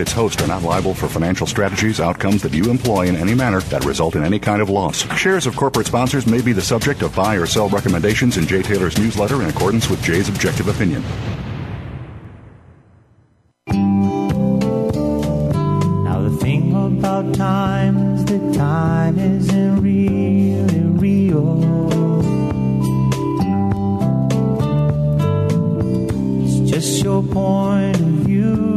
its host are not liable for financial strategies, outcomes that you employ in any manner that result in any kind of loss. Shares of corporate sponsors may be the subject of buy or sell recommendations in Jay Taylor's newsletter in accordance with Jay's objective opinion. Now the thing about time is that time isn't really real. It's just your point of view.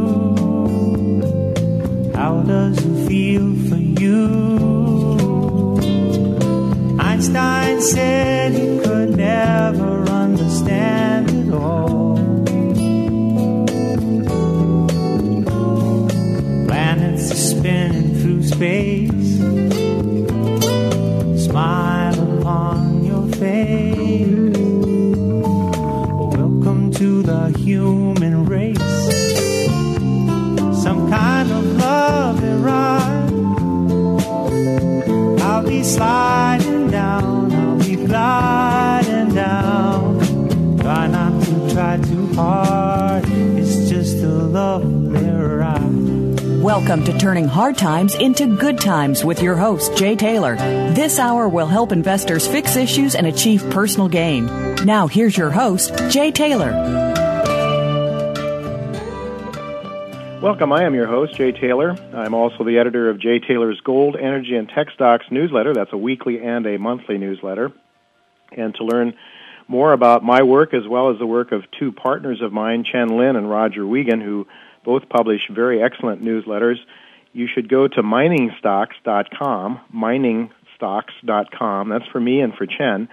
How does it feel for you? Einstein said he could never understand it all. Planets are spinning through space. Welcome to Turning Hard Times into Good Times with your host, Jay Taylor. This hour will help investors fix issues and achieve personal gain. Now, here's your host, Jay Taylor. Welcome. I am your host, Jay Taylor. I'm also the editor of Jay Taylor's Gold, Energy, and Tech Stocks newsletter. That's a weekly and a monthly newsletter. And to learn more about my work as well as the work of two partners of mine, Chen Lin and Roger Wiegand, who both publish very excellent newsletters, you should go to miningstocks.com, miningstocks.com. That's for me and for Chen.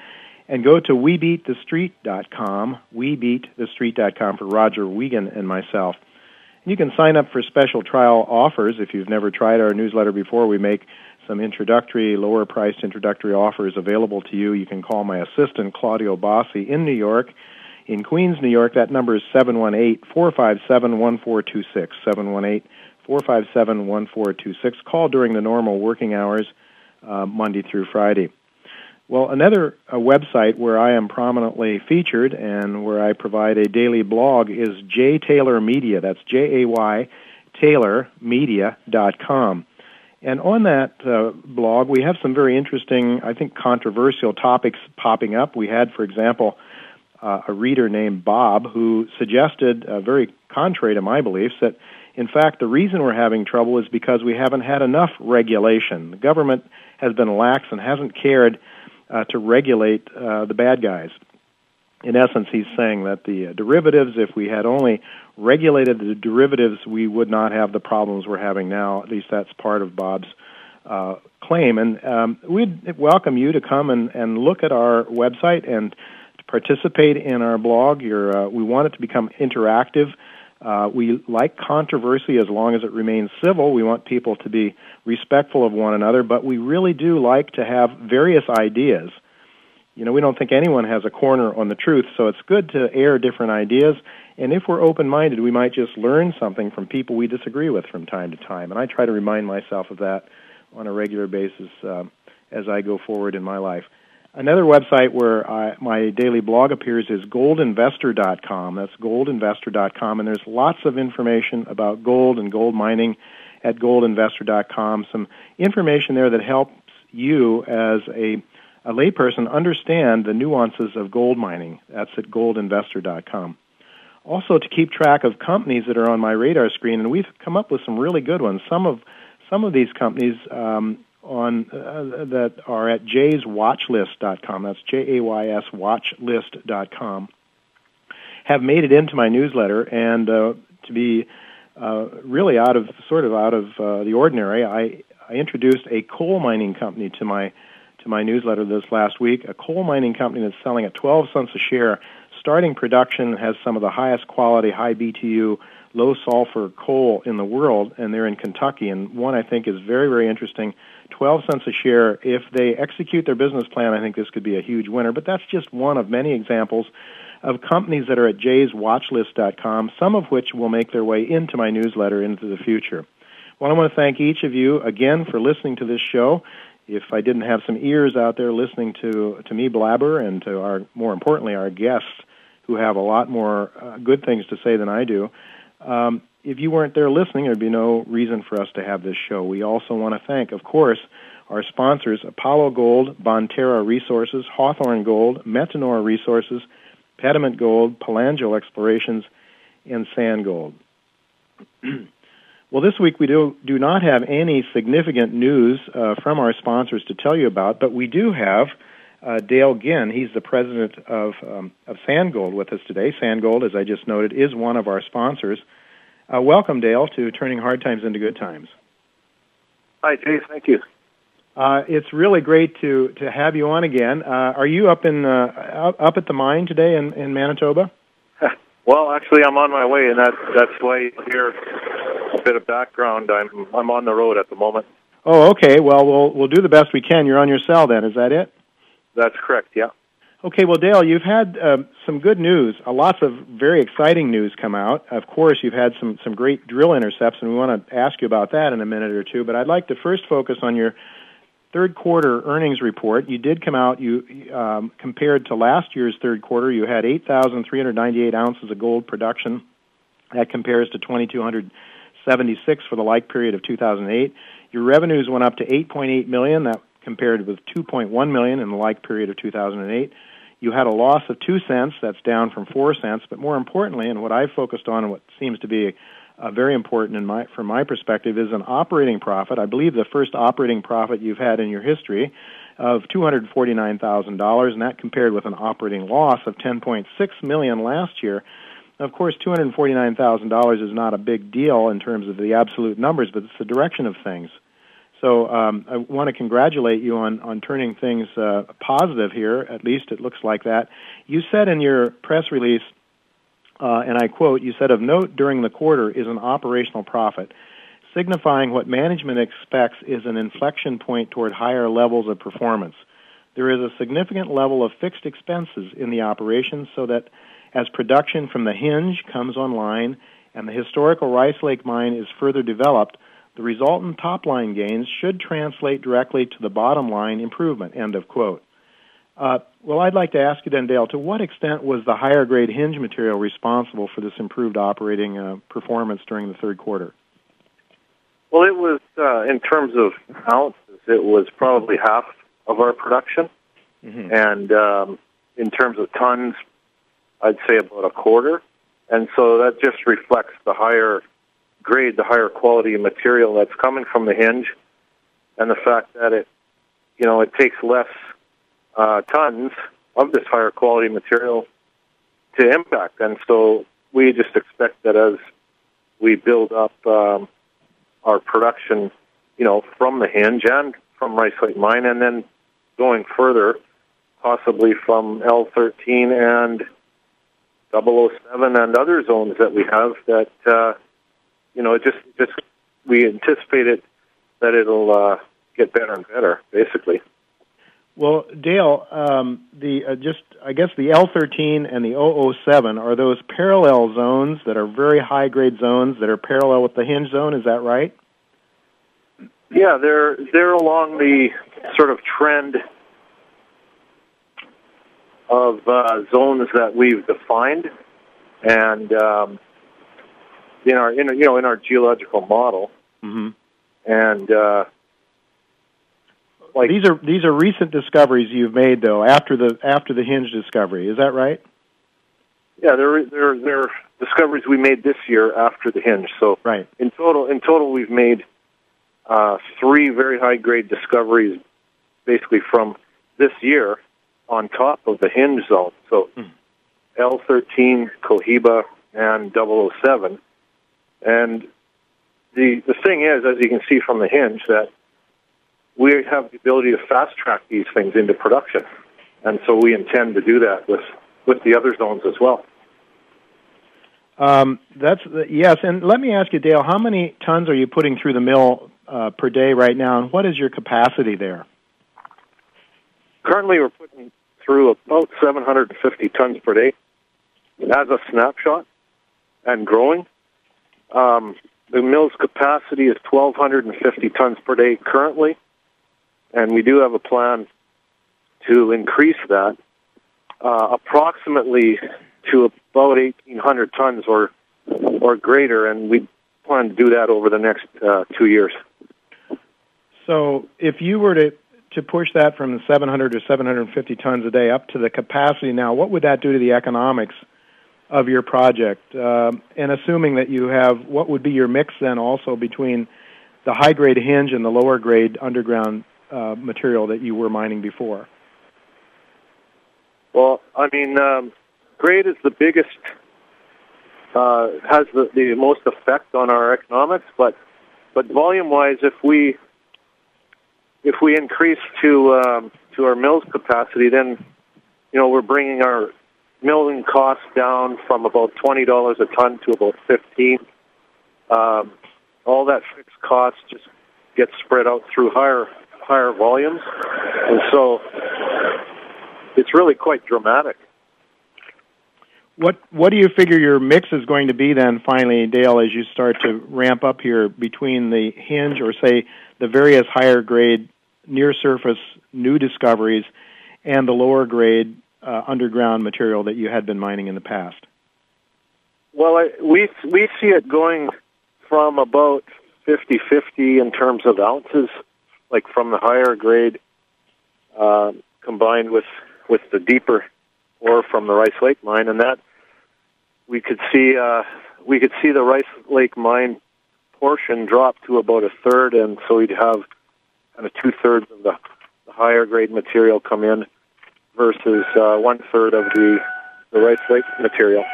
And go to webeatthestreet.com, webeatthestreet.com for Roger Wiegand and myself. And You can sign up for special trial offers if you've never tried our newsletter before. We make some introductory, lower priced introductory offers available to you. You can call my assistant, Claudio Bossi, in New York. In Queens, New York, that number is 718 457 1426. 718 457 1426. Call during the normal working hours, uh, Monday through Friday. Well, another uh, website where I am prominently featured and where I provide a daily blog is Jay Taylor Media. That's J A Y TaylorMedia.com. And on that uh, blog, we have some very interesting, I think, controversial topics popping up. We had, for example, uh, a reader named Bob who suggested, uh, very contrary to my beliefs, that in fact the reason we're having trouble is because we haven't had enough regulation. The government has been lax and hasn't cared uh, to regulate uh, the bad guys. In essence, he's saying that the uh, derivatives, if we had only regulated the derivatives, we would not have the problems we're having now. At least that's part of Bob's uh, claim. And um, we'd welcome you to come and, and look at our website and participate in our blog. Uh, we want it to become interactive. Uh, we like controversy as long as it remains civil. We want people to be respectful of one another, but we really do like to have various ideas. You know, we don't think anyone has a corner on the truth, so it's good to air different ideas. And if we're open minded, we might just learn something from people we disagree with from time to time. And I try to remind myself of that on a regular basis uh, as I go forward in my life. Another website where I, my daily blog appears is goldinvestor.com. That's goldinvestor.com, and there's lots of information about gold and gold mining at goldinvestor.com. Some information there that helps you as a, a layperson understand the nuances of gold mining. That's at goldinvestor.com. also to keep track of companies that are on my radar screen, and we've come up with some really good ones. Some of some of these companies um, on uh, that are at jayswatchlist.com. That's J A Y S watchlist.com. Have made it into my newsletter, and uh, to be uh, really out of sort of out of uh, the ordinary, I, I introduced a coal mining company to my to my newsletter this last week. A coal mining company that's selling at 12 cents a share, starting production, has some of the highest quality, high BTU, low sulfur coal in the world, and they're in Kentucky. And one I think is very very interesting. 12 cents a share. If they execute their business plan, I think this could be a huge winner. But that's just one of many examples of companies that are at jayswatchlist.com, some of which will make their way into my newsletter into the future. Well, I want to thank each of you again for listening to this show. If I didn't have some ears out there listening to, to me blabber and to our, more importantly, our guests who have a lot more uh, good things to say than I do, um, if you weren't there listening, there'd be no reason for us to have this show. We also want to thank, of course, our sponsors Apollo Gold, Bonterra Resources, Hawthorne Gold, Metanor Resources, Pediment Gold, Pelangio Explorations, and San Gold. well, this week we do, do not have any significant news uh, from our sponsors to tell you about, but we do have uh, Dale Ginn. He's the president of, um, of with us today. San Gold, as I just noted, is one of our sponsors. Uh, welcome, Dale, to Turning Hard Times into Good Times. Hi, Jay. Thank you. Uh, it's really great to to have you on again. Uh, are you up in uh, up at the mine today in, in Manitoba? Well, actually, I'm on my way, and that that's why you hear a bit of background. I'm I'm on the road at the moment. Oh, okay. Well, we'll we'll do the best we can. You're on your cell then. Is that it? That's correct. Yeah. Okay. Well, Dale, you've had uh, some good news. Uh, lots of very exciting news come out. Of course, you've had some some great drill intercepts, and we want to ask you about that in a minute or two. But I'd like to first focus on your third quarter earnings report, you did come out. You um, compared to last year's third quarter, you had 8,398 ounces of gold production. That compares to 2,276 for the like period of 2008. Your revenues went up to 8.8 million. That compared with 2.1 million in the like period of 2008. You had a loss of two cents. That's down from four cents. But more importantly, and what I focused on, and what seems to be uh, very important my, from my perspective, is an operating profit. I believe the first operating profit you've had in your history of $249,000, and that compared with an operating loss of 10.6 million last year. Of course, $249,000 is not a big deal in terms of the absolute numbers, but it's the direction of things. So um, I want to congratulate you on, on turning things uh, positive here. At least it looks like that. You said in your press release uh, and I quote, you said, of note during the quarter is an operational profit, signifying what management expects is an inflection point toward higher levels of performance. There is a significant level of fixed expenses in the operation so that as production from the hinge comes online and the historical Rice Lake mine is further developed, the resultant top line gains should translate directly to the bottom line improvement. End of quote. Uh, well, I'd like to ask you then, Dale, to what extent was the higher grade hinge material responsible for this improved operating uh, performance during the third quarter? Well, it was, uh, in terms of ounces, it was probably half of our production. Mm-hmm. And um, in terms of tons, I'd say about a quarter. And so that just reflects the higher grade, the higher quality material that's coming from the hinge, and the fact that it, you know, it takes less uh, tons of this higher quality material to impact. And so we just expect that as we build up um, our production, you know, from the hinge and from Rice Lake Mine, and then going further, possibly from L13 and 007 and other zones that we have, that uh, you know, just just we anticipate it that it'll uh, get better and better, basically. Well, Dale, um, the uh, just I guess the L13 and the 007 are those parallel zones that are very high grade zones that are parallel with the hinge zone. Is that right? Yeah, they're they're along the sort of trend of uh, zones that we've defined, and um, in our in you know in our geological model, mm-hmm. and uh, like these are these are recent discoveries you've made though after the after the hinge discovery. Is that right? Yeah, they're they're they're discoveries we made this year after the hinge. So right. in total, in total, we've made uh, three very high grade discoveries, basically from this year, on top of the hinge zone. So mm. L13, Cohiba, and 007. And the the thing is, as you can see from the hinge, that we have the ability to fast track these things into production, and so we intend to do that with with the other zones as well. Um, that's yes, and let me ask you, Dale, how many tons are you putting through the mill uh, per day right now, and what is your capacity there? Currently, we're putting through about 750 tons per day as a snapshot and growing. Um, the mill's capacity is 1,250 tons per day currently, and we do have a plan to increase that uh, approximately to about 1,800 tons or or greater, and we plan to do that over the next uh, two years. So, if you were to to push that from the 700 to 750 tons a day up to the capacity now, what would that do to the economics of your project? Um, and assuming that you have, what would be your mix then also between the high grade hinge and the lower grade underground uh, material that you were mining before? Well, I mean, um, grade is the biggest, uh, has the, the most effect on our economics, but but volume wise, if we if we increase to um, to our mills capacity, then you know we're bringing our milling costs down from about twenty dollars a ton to about fifteen. Um, all that fixed cost just gets spread out through higher higher volumes, and so it's really quite dramatic. What what do you figure your mix is going to be then finally, Dale, as you start to ramp up here between the hinge or say the various higher grade near surface new discoveries and the lower grade uh, underground material that you had been mining in the past? Well, I, we we see it going from about 50-50 in terms of ounces, like from the higher grade, uh, combined with with the deeper ore from the Rice Lake mine, and that we could see uh, we could see the Rice Lake mine portion drop to about a third, and so we'd have kind of two thirds of the, the higher grade material come in versus uh, one third of the the Rice Lake material.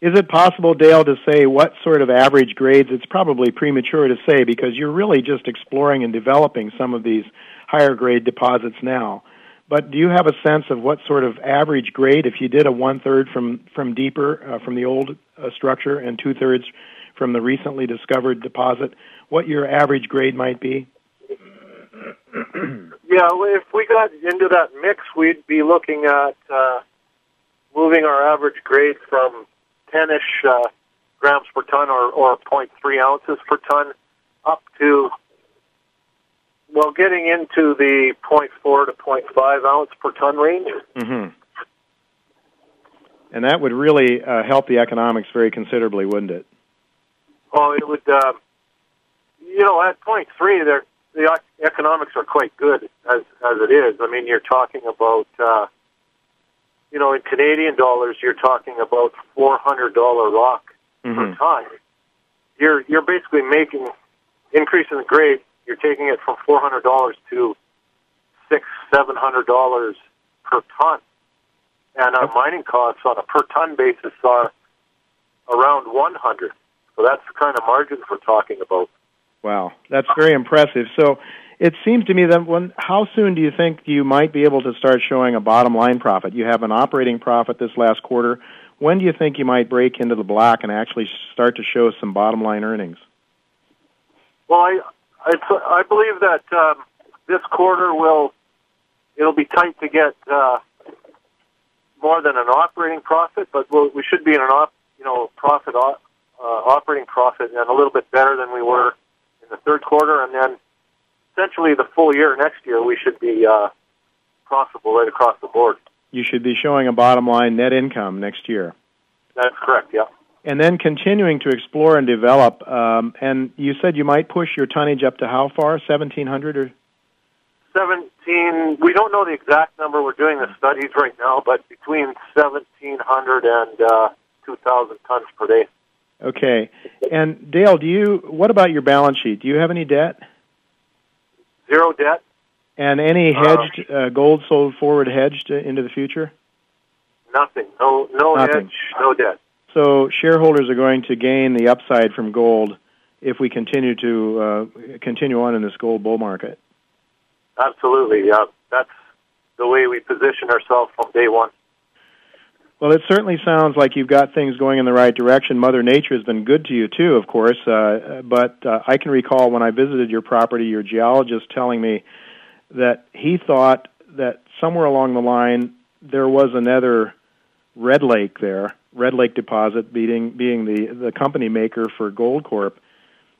Is it possible, Dale, to say what sort of average grades? It's probably premature to say because you're really just exploring and developing some of these higher grade deposits now. But do you have a sense of what sort of average grade, if you did a one third from from deeper uh, from the old uh, structure and two thirds from the recently discovered deposit, what your average grade might be? yeah, if we got into that mix, we'd be looking at uh, moving our average grade from 10-ish uh, grams per ton or, or 0.3 ounces per ton up to, well, getting into the 0.4 to 0.5 ounce per ton range. Mm-hmm. And that would really uh, help the economics very considerably, wouldn't it? Oh, it would. Uh, you know, at point three, there the economics are quite good as as it is. I mean, you're talking about uh, you know in Canadian dollars, you're talking about four hundred dollar rock mm-hmm. per ton. You're you're basically making increasing the grade. You're taking it from four hundred dollars to six seven hundred dollars per ton, and our mining costs on a per ton basis are around one hundred. So that's the kind of margins we're talking about. Wow, that's very impressive. So it seems to me that when how soon do you think you might be able to start showing a bottom line profit? You have an operating profit this last quarter. When do you think you might break into the black and actually start to show some bottom line earnings? Well, I I, I believe that um, this quarter will it'll be tight to get uh, more than an operating profit, but we'll, we should be in an op, you know profit uh, operating profit and a little bit better than we were the third quarter, and then essentially the full year next year, we should be uh, profitable right across the board. You should be showing a bottom line net income next year. That's correct. Yeah. And then continuing to explore and develop. Um, and you said you might push your tonnage up to how far? Seventeen hundred or? Seventeen. We don't know the exact number. We're doing the studies right now, but between seventeen hundred and uh, 2,000 tons per day. Okay. And Dale, do you? What about your balance sheet? Do you have any debt? Zero debt. And any Uh, hedged uh, gold sold forward hedged into the future? Nothing. No, no Nothing. hedge. No debt. So shareholders are going to gain the upside from gold if we continue to uh, continue on in this gold bull market. Absolutely. Yeah, that's the way we position ourselves from day one. Well, it certainly sounds like you've got things going in the right direction. Mother Nature has been good to you too, of course. Uh, but uh, I can recall when I visited your property, your geologist telling me that he thought that somewhere along the line there was another Red Lake there, Red Lake deposit, being being the the company maker for Goldcorp.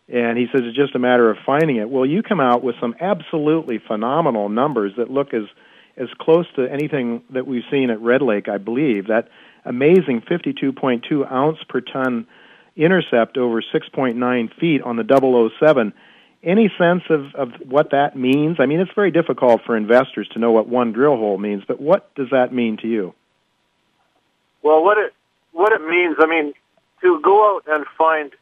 And he says it's just a matter of finding it. Well, you come out with some absolutely phenomenal numbers that look as as close to anything that we've seen at Red Lake, I believe. That amazing 52.2 ounce per ton intercept over 6.9 feet on the 007. Any sense of, of what that means? I mean, it's very difficult for investors to know what one drill hole means, but what does that mean to you? Well, what it what it means, I mean, to go out and find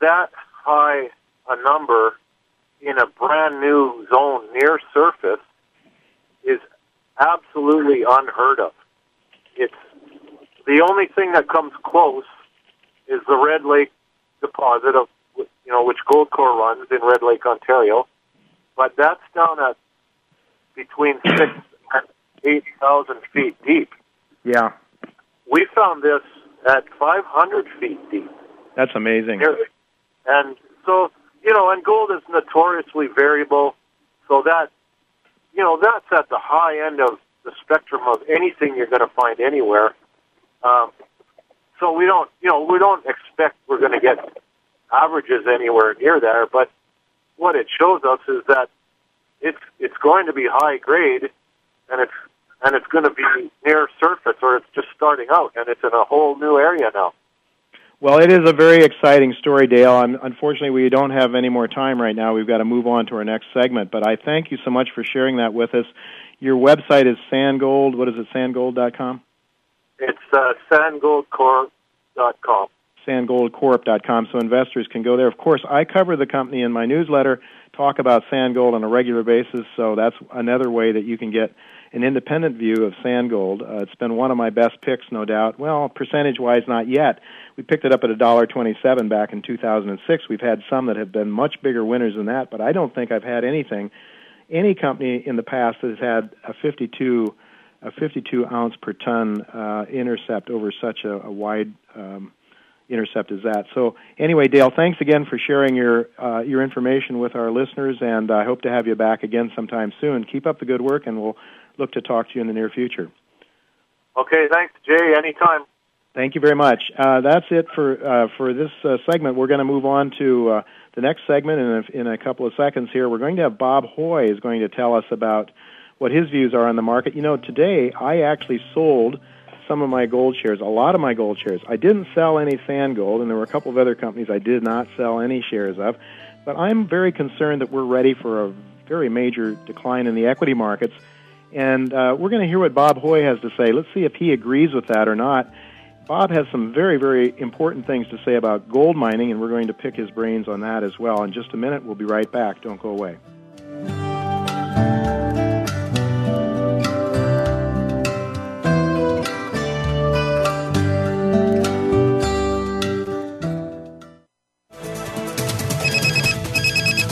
that high a number in a brand new zone near surface absolutely unheard of. It's the only thing that comes close is the Red Lake deposit of you know which Goldcorp runs in Red Lake, Ontario, but that's down at between six and eight thousand feet deep. Yeah, We found this at 500 feet deep. that's amazing. And so, you know, and gold is notoriously variable, so that, you know, that's at the high end of the spectrum of anything you're going to find anywhere. Um, so we don't, you know, we don't expect we're going to get averages anywhere near there, but what it shows us is that it's it's going to be high grade, and it's and it's going to be near surface, or it's just starting out, and it's in a whole new area now. Well, it is a very exciting story, Dale. Un unfortunately, we don't have any more time right now. We've got to move on to our next segment. But I thank you so much for sharing that with us. Your website is San Gold. What is it? Sangold.com. It's uh, sangoldcorp.com. sangoldcorp.com so investors can go there. Of course, I cover the company in my newsletter, talk about San Gold on a regular basis, so that's another way that you can get an independent view of San Gold. Uh, it's been one of my best picks, no doubt. Well, percentage-wise, not yet. We picked it up at a dollar twenty-seven back in 2006. We've had some that have been much bigger winners than that, but I don't think I've had anything, any company in the past that has had a 52 a 52 ounce per ton uh, intercept over such a, a wide um, intercept as that. So anyway, Dale, thanks again for sharing your uh, your information with our listeners, and I hope to have you back again sometime soon. Keep up the good work, and we'll look to talk to you in the near future. Okay, thanks, Jay. Anytime. Thank you very much. Uh, that's it for uh, for this uh, segment. We're going to move on to uh, the next segment in a, in a couple of seconds. Here, we're going to have Bob Hoye is going to tell us about what his views are on the market. You know, today I actually sold some of my gold shares, a lot of my gold shares. I didn't sell any San Gold, and there were a couple of other companies I did not sell any shares of. But I'm very concerned that we're ready for a very major decline in the equity markets. And uh, we're going to hear what Bob Hoye has to say. Let's see if he agrees with that or not. Bob has some very, very important things to say about gold mining, and we're going to pick his brains on that as well. In just a minute, we'll be right back. Don't go away.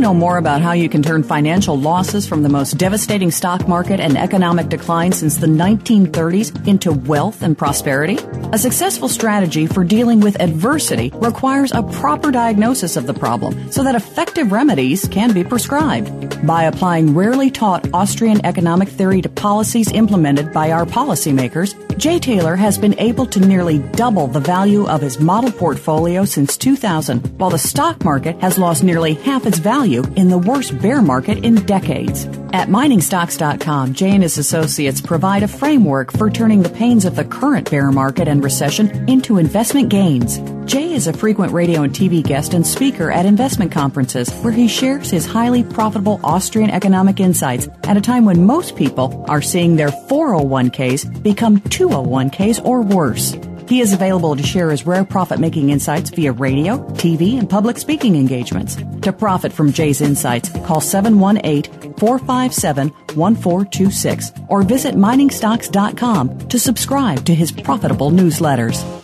Know more about how you can turn financial losses from the most devastating stock market and economic decline since the 1930s into wealth and prosperity? A successful strategy for dealing with adversity requires a proper diagnosis of the problem so that effective remedies can be prescribed. By applying rarely taught Austrian economic theory to policies implemented by our policymakers, Jay Taylor has been able to nearly double the value of his model portfolio since 2000, while the stock market has lost nearly half its value in the worst bear market in decades. At miningstocks.com, Jay and his associates provide a framework for turning the pains of the current bear market and recession into investment gains. Jay is a frequent radio and TV guest and speaker at investment conferences where he shares his highly profitable Austrian economic insights at a time when most people are seeing their 401ks become 201ks or worse. He is available to share his rare profit making insights via radio, TV, and public speaking engagements. To profit from Jay's insights, call 718 457 1426 or visit miningstocks.com to subscribe to his profitable newsletters.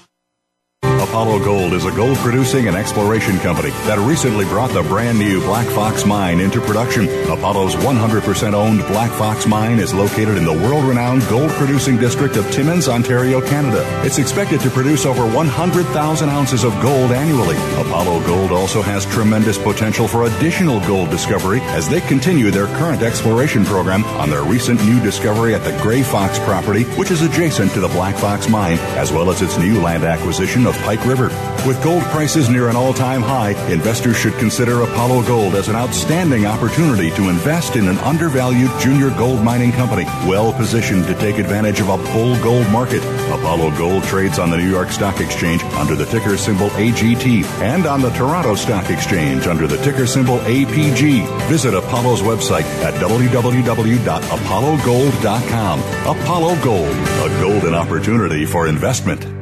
Apollo Gold is a gold producing and exploration company that recently brought the brand new Black Fox Mine into production. Apollo's 100% owned Black Fox Mine is located in the world renowned gold producing district of Timmins, Ontario, Canada. It's expected to produce over 100,000 ounces of gold annually. Apollo Gold also has tremendous potential for additional gold discovery as they continue their current exploration program on their recent new discovery at the Gray Fox property, which is adjacent to the Black Fox Mine, as well as its new land acquisition of River. With gold prices near an all time high, investors should consider Apollo Gold as an outstanding opportunity to invest in an undervalued junior gold mining company, well positioned to take advantage of a bull gold market. Apollo Gold trades on the New York Stock Exchange under the ticker symbol AGT and on the Toronto Stock Exchange under the ticker symbol APG. Visit Apollo's website at www.apollogold.com. Apollo Gold, a golden opportunity for investment.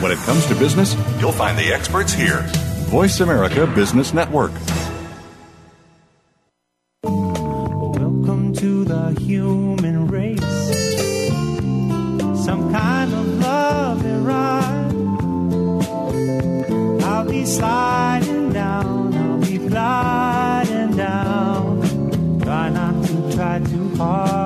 When it comes to business, you'll find the experts here. Voice America Business Network. Welcome to the human race. Some kind of love and ride. I'll be sliding down, I'll be gliding down. Try not to try too hard.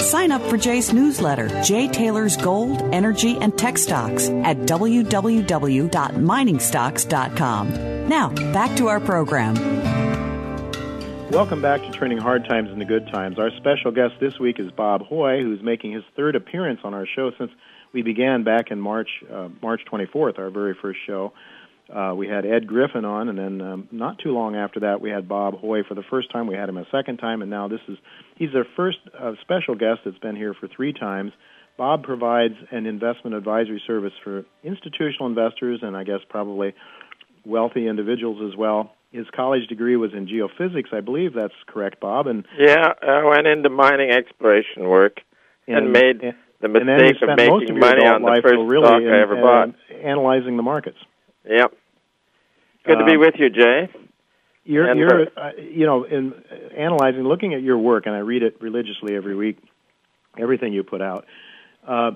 Sign up for Jay's newsletter, Jay Taylor's Gold, Energy, and Tech Stocks at www.miningstocks.com. Now, back to our program. Welcome back to Turning Hard Times into Good Times. Our special guest this week is Bob Hoye, who's making his third appearance on our show since we began back in March, uh, March 24th, our very first show. Uh, we had Ed Griffin on, and then um, not too long after that, we had Bob Hoye for the first time. We had him a second time, and now this is he's our first uh, special guest that's been here for three times. Bob provides an investment advisory service for institutional investors, and I guess probably wealthy individuals as well. His college degree was in geophysics, I believe that's correct, Bob. And yeah, I went into mining exploration work and, and made and, the mistake of making money on the first really stock in, I ever bought. Analyzing the markets. Yep. Good um, to be with you, Jay. You're, you're, uh, you know, in analyzing, looking at your work, and I read it religiously every week, everything you put out. Uh,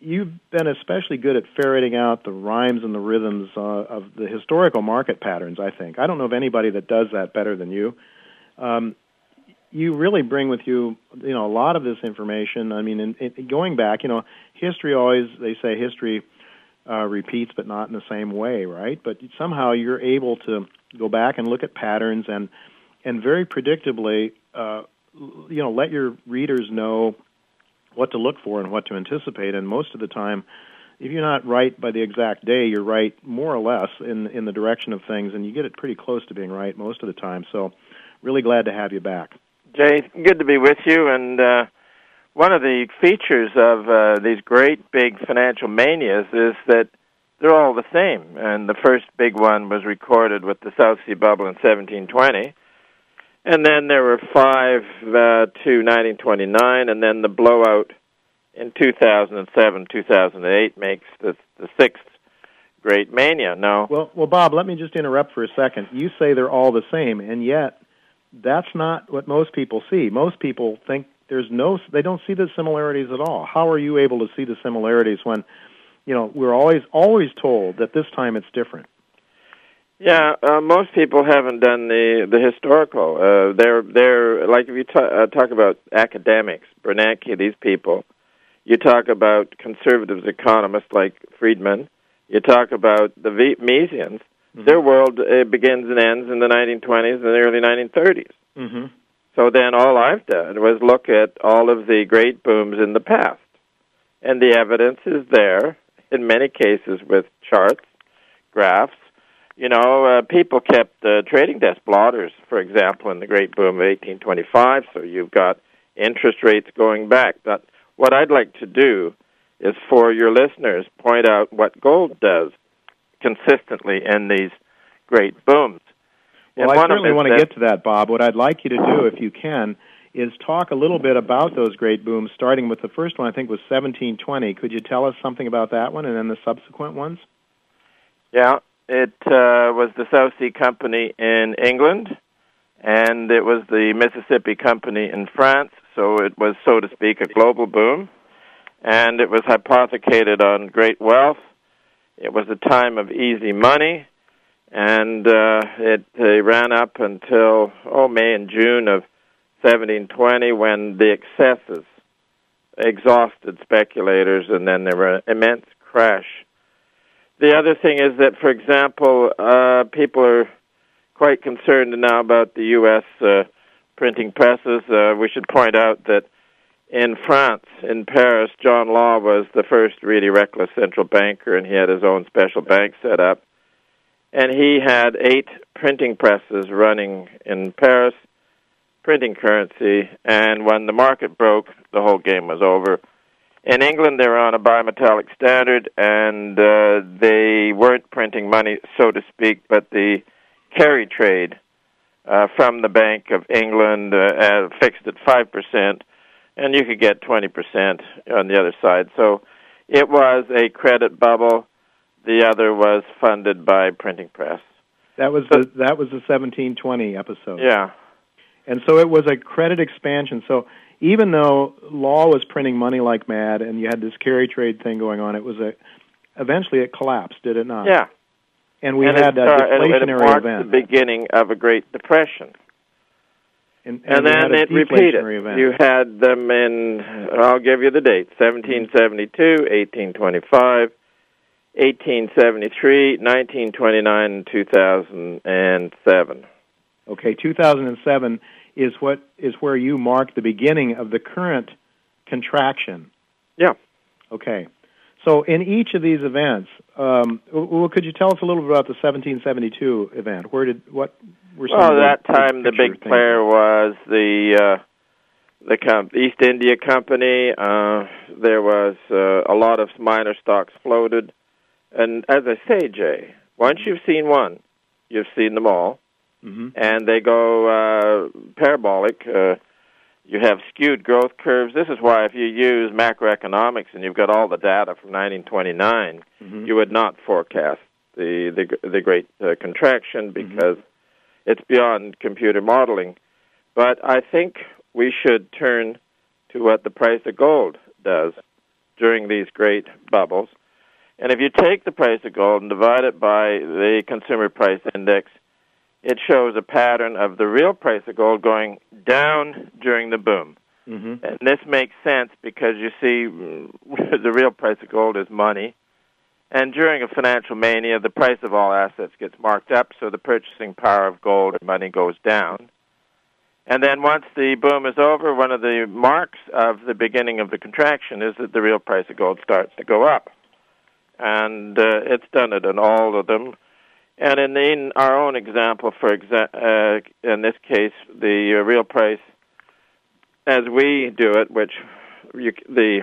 you've been especially good at ferreting out the rhymes and the rhythms uh, of the historical market patterns. I think I don't know of anybody that does that better than you. Um, you really bring with you, you know, a lot of this information. I mean, in, in going back, you know, history always they say history uh, repeats, but not in the same way, right? But somehow you're able to go back and look at patterns and and very predictably, uh, you know, let your readers know what to look for and what to anticipate. And most of the time, if you're not right by the exact day, you're right more or less in in the direction of things, and you get it pretty close to being right most of the time. So, really glad to have you back. Jay, good to be with you, and uh, one of the features of uh, these great big financial manias is that they're all the same. And the first big one was recorded with the South Sea Bubble in 1720. And then there were five uh, to 1929, and then the blowout in 2007, 2008 makes the, the sixth great mania. No. Well, well, Bob, let me just interrupt for a second. You say they're all the same, and yet that's not what most people see. Most people think there's no they don't see the similarities at all. How are you able to see the similarities when you know we're always always told that this time it's different? Yeah, uh, most people haven't done the the historical. Uh, they're they're like if you t- uh, talk about academics, Bernanke, these people. You talk about conservatives, economists like Friedman. You talk about the Misesians. Mm-hmm. Their world uh, begins and ends in the 1920s and the early 1930s. Mm-hmm. So then all I've done was look at all of the great booms in the past. And the evidence is there in many cases with charts, graphs. You know, uh, people kept uh, trading desk blotters, for example, in the great boom of 1825. So you've got interest rates going back. But what I'd like to do is for your listeners point out what gold does consistently in these great booms. Well, I certainly want to get to that, Bob. What I'd like you to do, if you can, is talk a little bit about those great booms, starting with the first one, I think was 1720. Could you tell us something about that one and then the subsequent ones? Yeah, it uh, was the South Sea Company in England, and it was the Mississippi Company in France, so it was, so to speak, a global boom. And it was hypothecated on great wealth. It was a time of easy money and uh, it uh, ran up until oh May and June of 1720 when the excesses exhausted speculators, and then there were immense crash. The other thing is that, for example, uh, people are quite concerned now about the U.S. Uh, printing presses. Uh, we should point out that in France, in Paris, John Law was the first really reckless central banker, and he had his own special bank set up and he had eight printing presses running in Paris, printing currency, and when the market broke, the whole game was over. In England, they were on a bimetallic standard, and uh, they weren't printing money, so to speak, but the carry trade uh, from the Bank of England uh, fixed at 5%, and you could get 20% on the other side. So it was a credit bubble the other was funded by printing press. That was so, the that was the 1720 episode. Yeah. And so it was a credit expansion. So even though law was printing money like mad and you had this carry trade thing going on, it was a eventually it collapsed, did it not? Yeah. And we and had a deflationary it event. the beginning of a Great Depression. And, and, and then it repeated. Event. You had them in, I'll give you the date, 1772, 1825, 1873, 1929, and 2007. Okay, 2007 is what is where you mark the beginning of the current contraction. Yeah. Okay. So in each of these events, um, well, could you tell us a little bit about the 1772 event? Where did what were some? Well, that time the big player was the uh, the Com- East India Company. Uh, there was uh, a lot of minor stocks floated. And as I say, Jay, once you've seen one, you've seen them all, mm-hmm. and they go uh, parabolic. Uh, you have skewed growth curves. This is why, if you use macroeconomics and you've got all the data from 1929, mm-hmm. you would not forecast the the, the great uh, contraction mm-hmm. because mm-hmm. it's beyond computer modeling. But I think we should turn to what the price of gold does during these great bubbles and if you take the price of gold and divide it by the consumer price index, it shows a pattern of the real price of gold going down during the boom. Mm-hmm. And this makes sense because you see, the real price of gold is money. And during a financial mania, the price of all assets gets marked up, so the purchasing power of gold and money goes down. And then once the boom is over, one of the marks of the beginning of the contraction is that the real price of gold starts to go up and uh, it's done it in all of them. And in, in our own example, for exa- uh, in this case, the uh, real price, as we do it, which you, the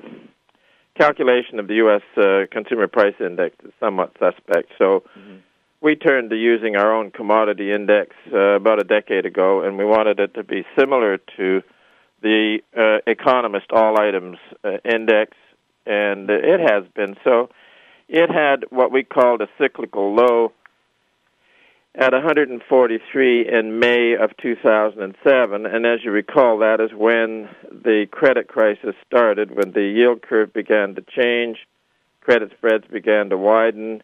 calculation of the U.S. Uh, Consumer Price Index is somewhat suspect. So mm-hmm. we turned to using our own commodity index uh, about a decade ago, and we wanted it to be similar to the uh, Economist All Items uh, Index, and it has been so it had what we called a cyclical low. At 143 in May of 2007. And as you recall, that is when the credit crisis started, when the yield curve began to change, credit spreads began to widen,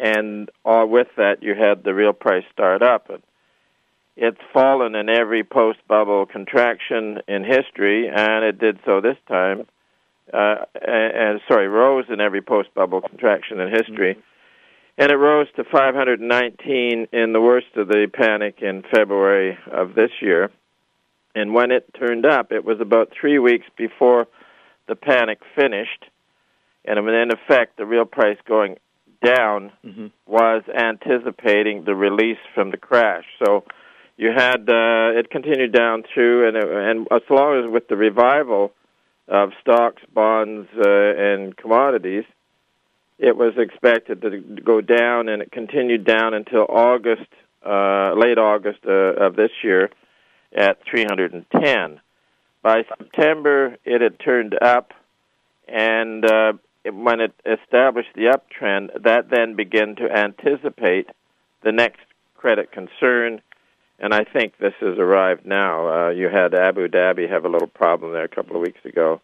and all with that, you had the real price start up. And it's fallen in every post bubble contraction in history, and it did so this time. Uh, and, and sorry, rose in every post bubble contraction in history. Mm-hmm and it rose to 519 in the worst of the panic in February of this year. And when it turned up, it was about three weeks before the panic finished. And in effect, the real price going down mm-hmm. was anticipating the release from the crash. So you had uh, it continued down through, and it, and as long as with the revival of stocks, bonds, uh, and commodities, it was expected to go down, and it continued down until August, uh, late August uh, of this year, at 310. By September, it had turned up, and uh, it, when it established the uptrend, that then began to anticipate the next credit concern, and I think this has arrived now. Uh, you had Abu Dhabi have a little problem there a couple of weeks ago.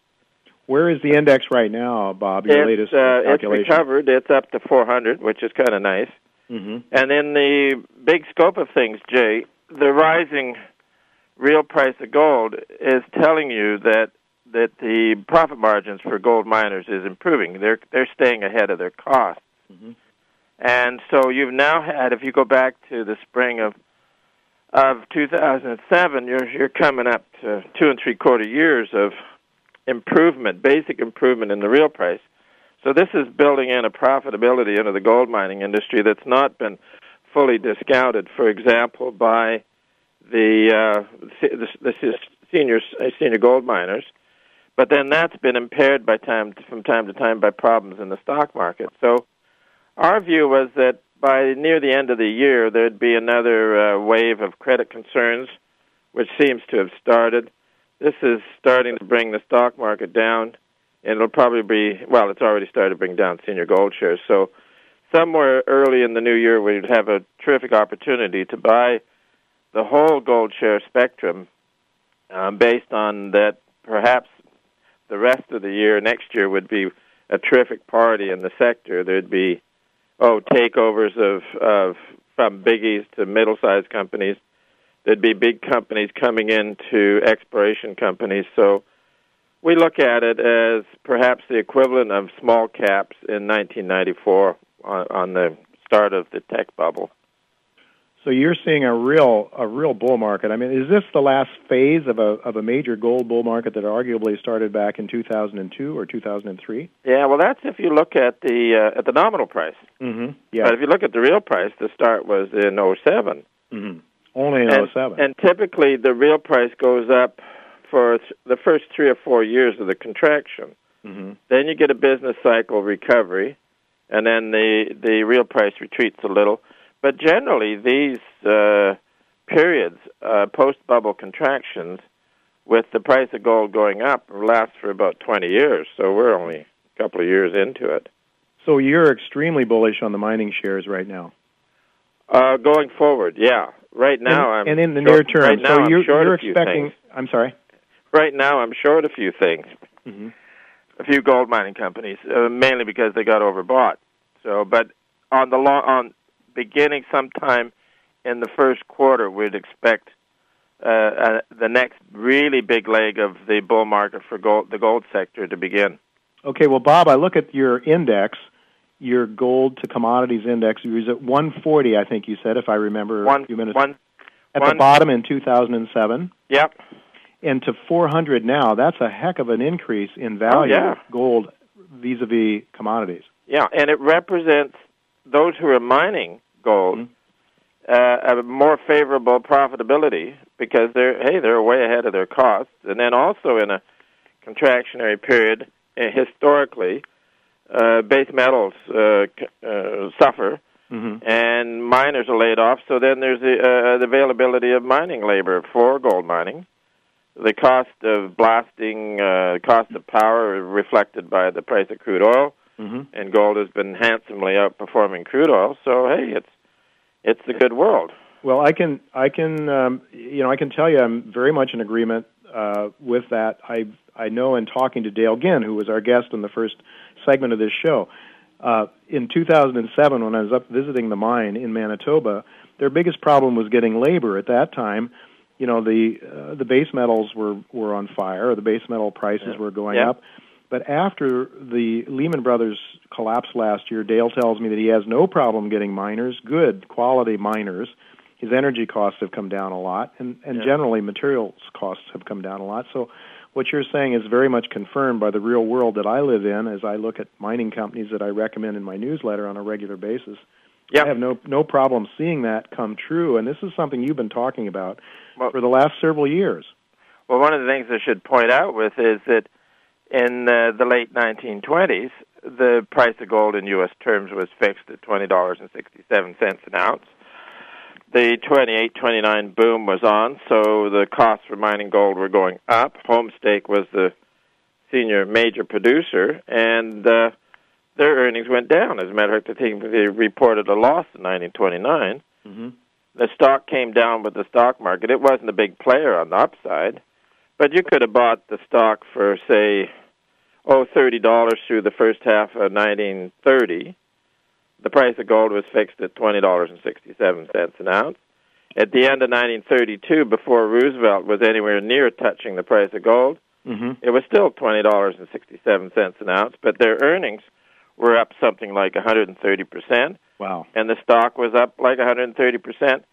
Where is the index right now, Bob? Your it's, latest uh, calculation? It's recovered. It's up to 400, which is kind of nice. Mm-hmm. And in the big scope of things, Jay, the rising real price of gold is telling you that that the profit margins for gold miners is improving. They're they're staying ahead of their costs. Mm-hmm. And so you've now had, if you go back to the spring of of 2007, you're you're coming up to two and three quarter years of improvement, basic improvement in the real price. So this is building in a profitability into the gold mining industry that's not been fully discounted. For example, by the uh, the, the senior uh, senior gold miners, but then that's been impaired by time from time to time by problems in the stock market. So our view was that by near the end of the year there'd be another uh, wave of credit concerns, which seems to have started this is starting to bring the stock market down, and it'll probably be well. It's already started to bring down senior gold shares. So somewhere early in the new year, we'd have a terrific opportunity to buy the whole gold share spectrum, um, based on that. Perhaps the rest of the year, next year, would be a terrific party in the sector. There'd be oh takeovers of of from biggies to middle-sized companies there'd be big companies coming into exploration companies. So we look at it as perhaps the equivalent of small caps in 1994 on, on the start of the tech bubble. So you're seeing a real a real bull market. I mean, is this the last phase of a of a major gold bull market that arguably started back in 2002 or 2003? Yeah, well, that's if you look at the uh, at the nominal price. Mm-hmm. Yeah. But if you look at the real price, the start was in 07. Mm-hmm. Only in and, 07. And typically the real price goes up for th- the first three or four years of the contraction. Mm-hmm. Then you get a business cycle recovery, and then the the real price retreats a little. But generally, these uh, periods, uh, post bubble contractions, with the price of gold going up, last for about 20 years. So we're only a couple of years into it. So you're extremely bullish on the mining shares right now. Uh, going forward, yeah. Right now, and, I'm and in the short, near term. Right now, so you're, I'm short you're a few expecting. things. I'm sorry. Right now, I'm short a few things. Mm-hmm. A few gold mining companies, uh, mainly because they got overbought. So, but on the long, on beginning sometime in the first quarter, we'd expect uh, uh, the next really big leg of the bull market for gold, the gold sector to begin. Okay, well, Bob, I look at your index your gold to commodities index was at 140, I think you said, if I remember one, a few minutes. One, at one, the bottom in 2007. Yep. And to 400 now. That's a heck of an increase in value. Oh, yeah. Gold vis-a-vis commodities. Yeah, and it represents those who are mining gold mm-hmm. uh, a more favorable profitability because they're hey they're way ahead of their costs, and then also in a contractionary period uh, historically uh, base metals uh, uh, suffer, mm-hmm. and miners are laid off. So then there's the, uh, the availability of mining labor for gold mining. The cost of blasting, uh, cost of power, reflected by the price of crude oil, mm-hmm. and gold has been handsomely outperforming crude oil. So hey, it's it's the good world. Well, I can, I can, um, you know, I can tell you, I'm very much in agreement uh, with that. I, I know in talking to Dale Ginn, who was our guest in the first segment of this show, uh, in 2007 when I was up visiting the mine in Manitoba, their biggest problem was getting labor. At that time, you know, the uh, the base metals were were on fire, the base metal prices yeah. were going yeah. up. But after the Lehman Brothers collapse last year, Dale tells me that he has no problem getting miners, good quality miners. His energy costs have come down a lot, and, and yeah. generally materials costs have come down a lot. So, what you're saying is very much confirmed by the real world that I live in as I look at mining companies that I recommend in my newsletter on a regular basis. Yeah. I have no no problem seeing that come true, and this is something you've been talking about well, for the last several years. Well, one of the things I should point out with is that in uh, the late 1920s, the price of gold in U.S. terms was fixed at twenty dollars and sixty-seven cents an ounce. The 28-29 boom was on, so the costs for mining gold were going up. Homestake was the senior major producer, and uh, their earnings went down. As a matter of fact, I think they reported a loss in 1929. Mm-hmm. The stock came down with the stock market. It wasn't a big player on the upside, but you could have bought the stock for, say, oh, thirty dollars through the first half of 1930. The price of gold was fixed at twenty dollars and sixty-seven cents an ounce. At the end of 1932, before Roosevelt was anywhere near touching the price of gold, mm-hmm. it was still twenty dollars and sixty-seven cents an ounce. But their earnings were up something like 130 percent. Wow! And the stock was up like 130 percent.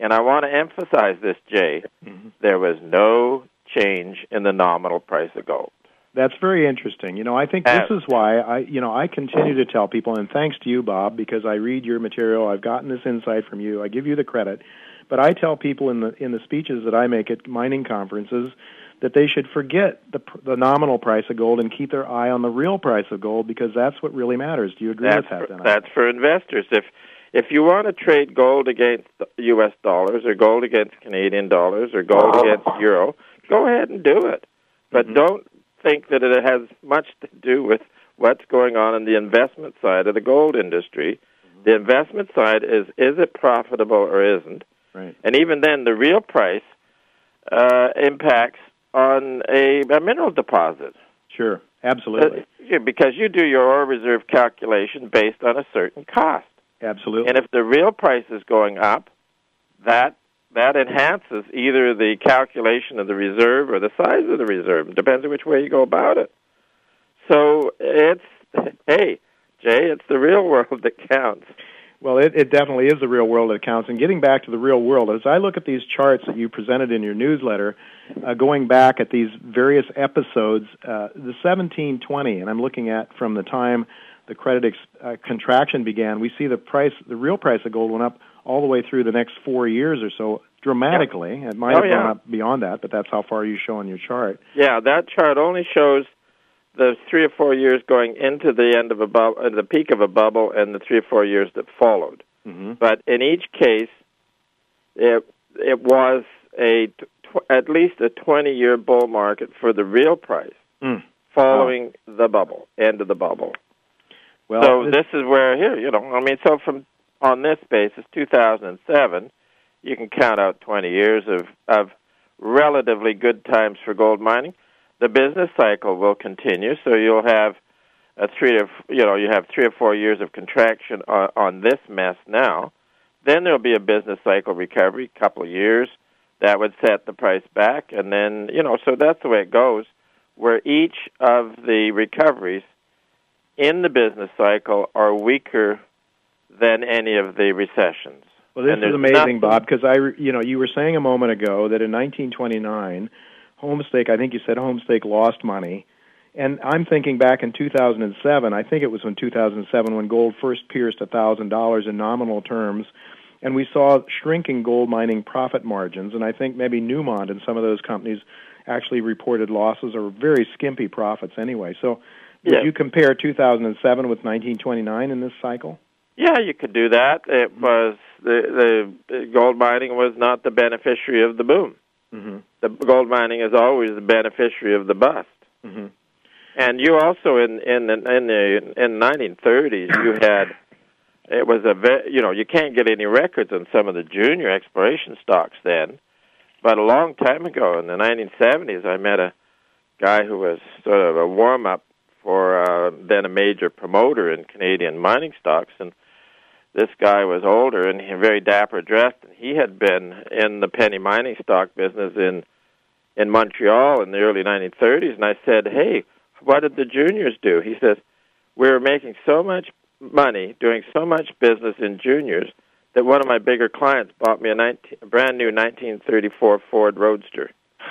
And I want to emphasize this, Jay. Mm-hmm. There was no change in the nominal price of gold. That's very interesting. You know, I think this is why I, you know, I continue to tell people, and thanks to you, Bob, because I read your material. I've gotten this insight from you. I give you the credit, but I tell people in the in the speeches that I make at mining conferences that they should forget the the nominal price of gold and keep their eye on the real price of gold because that's what really matters. Do you agree that's with that? For, then? that's for investors. If if you want to trade gold against U.S. dollars or gold against Canadian dollars or gold against euro, go ahead and do it. But mm-hmm. don't think that it has much to do with what's going on in the investment side of the gold industry. Mm-hmm. The investment side is is it profitable or isn't? Right. And even then, the real price uh, impacts on a, a mineral deposit. Sure, absolutely. Uh, because you do your ore reserve calculation based on a certain cost. Absolutely. And if the real price is going up, that that enhances either the calculation of the reserve or the size of the reserve. Depends on which way you go about it. So it's hey, Jay, it's the real world that counts. Well, it, it definitely is the real world that counts. And getting back to the real world, as I look at these charts that you presented in your newsletter, uh, going back at these various episodes, uh, the 1720, and I'm looking at from the time the credit ex- uh, contraction began, we see the price, the real price of gold went up all the way through the next four years or so dramatically. Yeah. It might oh, have yeah. gone up beyond that, but that's how far you show on your chart. Yeah, that chart only shows the three or four years going into the end of a bubble, uh, the peak of a bubble, and the three or four years that followed. Mm-hmm. But in each case, it it was a tw- at least a twenty year bull market for the real price, mm. following wow. the bubble, end of the bubble. Well, so this, this is where here, you know, I mean, so from on this basis, 2007, you can count out 20 years of of relatively good times for gold mining the business cycle will continue. So you'll have a three to you know you have three or four years of contraction on, on this mess now. Then there'll be a business cycle recovery, couple of years that would set the price back, and then you know so that's the way it goes. Where each of the recoveries in the business cycle are weaker than any of the recessions. Well, this is amazing, nothing, Bob, because I you know you were saying a moment ago that in 1929 Homestake, I think you said Homestake lost money. And I'm thinking back in 2007, I think it was in 2007 when gold first pierced $1,000 in nominal terms, and we saw shrinking gold mining profit margins. And I think maybe Newmont and some of those companies actually reported losses or very skimpy profits anyway. So would yeah. you compare 2007 with 1929 in this cycle? Yeah, you could do that. It was the, the gold mining was not the beneficiary of the boom. Mm-hmm. The gold mining is always the beneficiary of the bust. Mm-hmm. And you also in in the, in the in 1930s you had it was a ve- you know you can't get any records on some of the junior exploration stocks then, but a long time ago in the 1970s, I met a guy who was sort of a warm up for uh, then a major promoter in Canadian mining stocks, and this guy was older and he very dapper dressed, and he had been in the penny mining stock business in in Montreal in the early 1930s. And I said, "Hey, what did the juniors do?" He says, "We were making so much money doing so much business in juniors that one of my bigger clients bought me a, 19, a brand new 1934 Ford Roadster."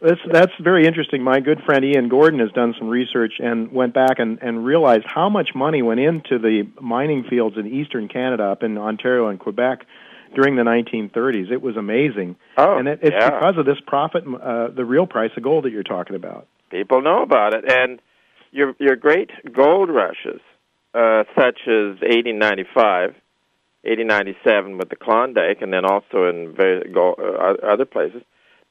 That's that's very interesting. My good friend Ian Gordon has done some research and went back and, and realized how much money went into the mining fields in eastern Canada, up in Ontario and Quebec, during the 1930s. It was amazing, oh, and it, it's yeah. because of this profit, uh, the real price of gold that you're talking about. People know about it, and your your great gold rushes, uh, such as 1895, 1897 with the Klondike, and then also in very go, uh, other places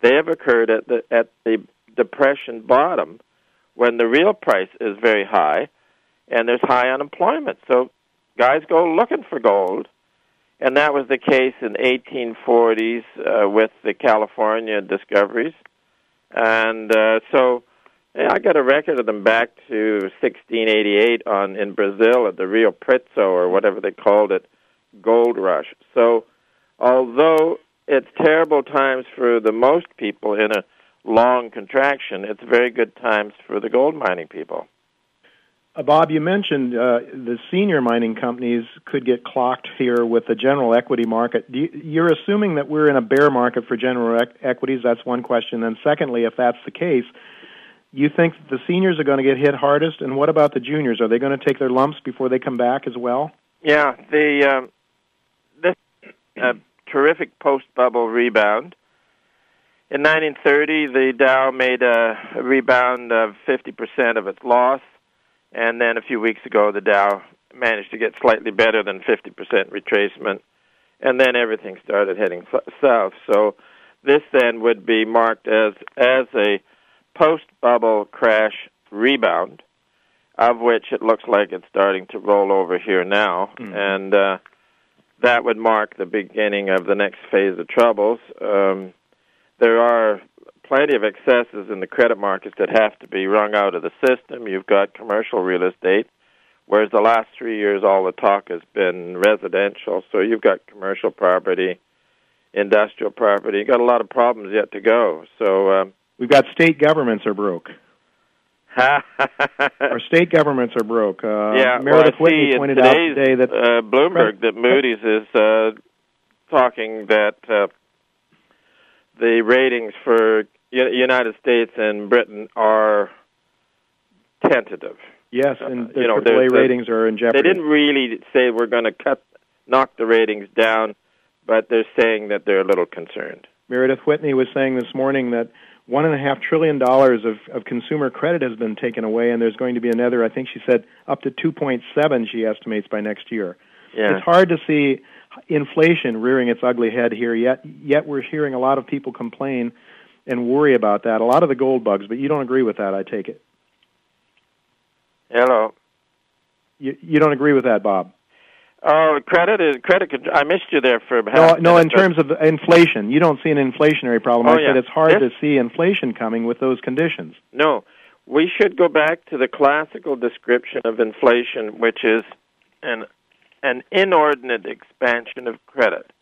they have occurred at the at the depression bottom when the real price is very high and there's high unemployment. So guys go looking for gold. And that was the case in 1840s uh, with the California discoveries. And uh, so yeah, I got a record of them back to 1688 on in Brazil at the Rio Preto or whatever they called it, gold rush. So although it's terrible times for the most people in a long contraction. It's very good times for the gold mining people. Uh, Bob, you mentioned uh, the senior mining companies could get clocked here with the general equity market. You, are assuming that we're in a bear market for general ec- equities. That's one question. And secondly, if that's the case, you think the seniors are going to get hit hardest, and what about the juniors? Are they going to take their lumps before they come back as well? Yeah, the um, this uh, terrific post bubble rebound. In 1930, the Dow made a, a rebound of 50% of its loss, and then a few weeks ago, the Dow managed to get slightly better than 50% retracement, and then everything started heading south. So this then would be marked as as a post bubble crash rebound, of which it looks like it's starting to roll over here now, mm. and. Uh, that would mark the beginning of the next phase of troubles. Um, there are plenty of excesses in the credit markets that have to be wrung out of the system. You've got commercial real estate, whereas the last three years all the talk has been residential. So you've got commercial property, industrial property. You've got a lot of problems yet to go. So um, we've got state governments are broke. Our state governments are broke. Uh, yeah, Meredith well, Whitney see, pointed out today that uh, Bloomberg that Moody's is uh, talking that uh, the ratings for U- United States and Britain are tentative. Yes, and uh, you know, AAA ratings are in jeopardy. They didn't really say we're going to cut, knock the ratings down, but they're saying that they're a little concerned. Meredith Whitney was saying this morning that one and a half trillion dollars of, of consumer credit has been taken away, and there's going to be another. I think she said up to 2.7. She estimates by next year. Yeah. It's hard to see inflation rearing its ugly head here. Yet, yet we're hearing a lot of people complain and worry about that. A lot of the gold bugs, but you don't agree with that. I take it. Hello. You you don't agree with that, Bob? Oh, credit is credit. I missed you there for no. No, in terms of inflation, you don't see an inflationary problem. Oh, I yeah. said it's hard to see inflation coming with those conditions. No, we should go back to the classical description of inflation, which is an an inordinate expansion of credit,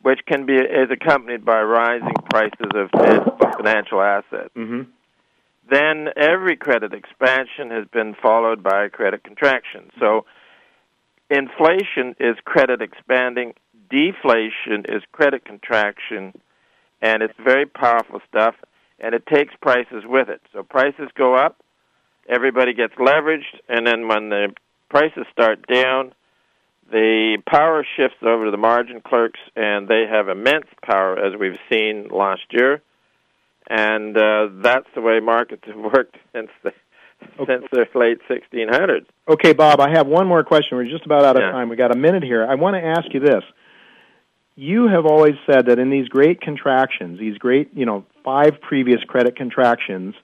which can be is accompanied by rising prices of financial assets. Mm-hmm. Then every credit expansion has been followed by a credit contraction. So inflation is credit expanding, deflation is credit contraction, and it's very powerful stuff, and it takes prices with it. So prices go up, everybody gets leveraged, and then when the prices start down, the power shifts over to the margin clerks, and they have immense power, as we've seen last year. And uh, that's the way markets have worked since the since the late 1600s. Okay, Bob, I have one more question. We're just about out of Yeah. time. We got a minute here. I want to ask you this. You have always said that in these great contractions, these great, you know, five previous credit contractions,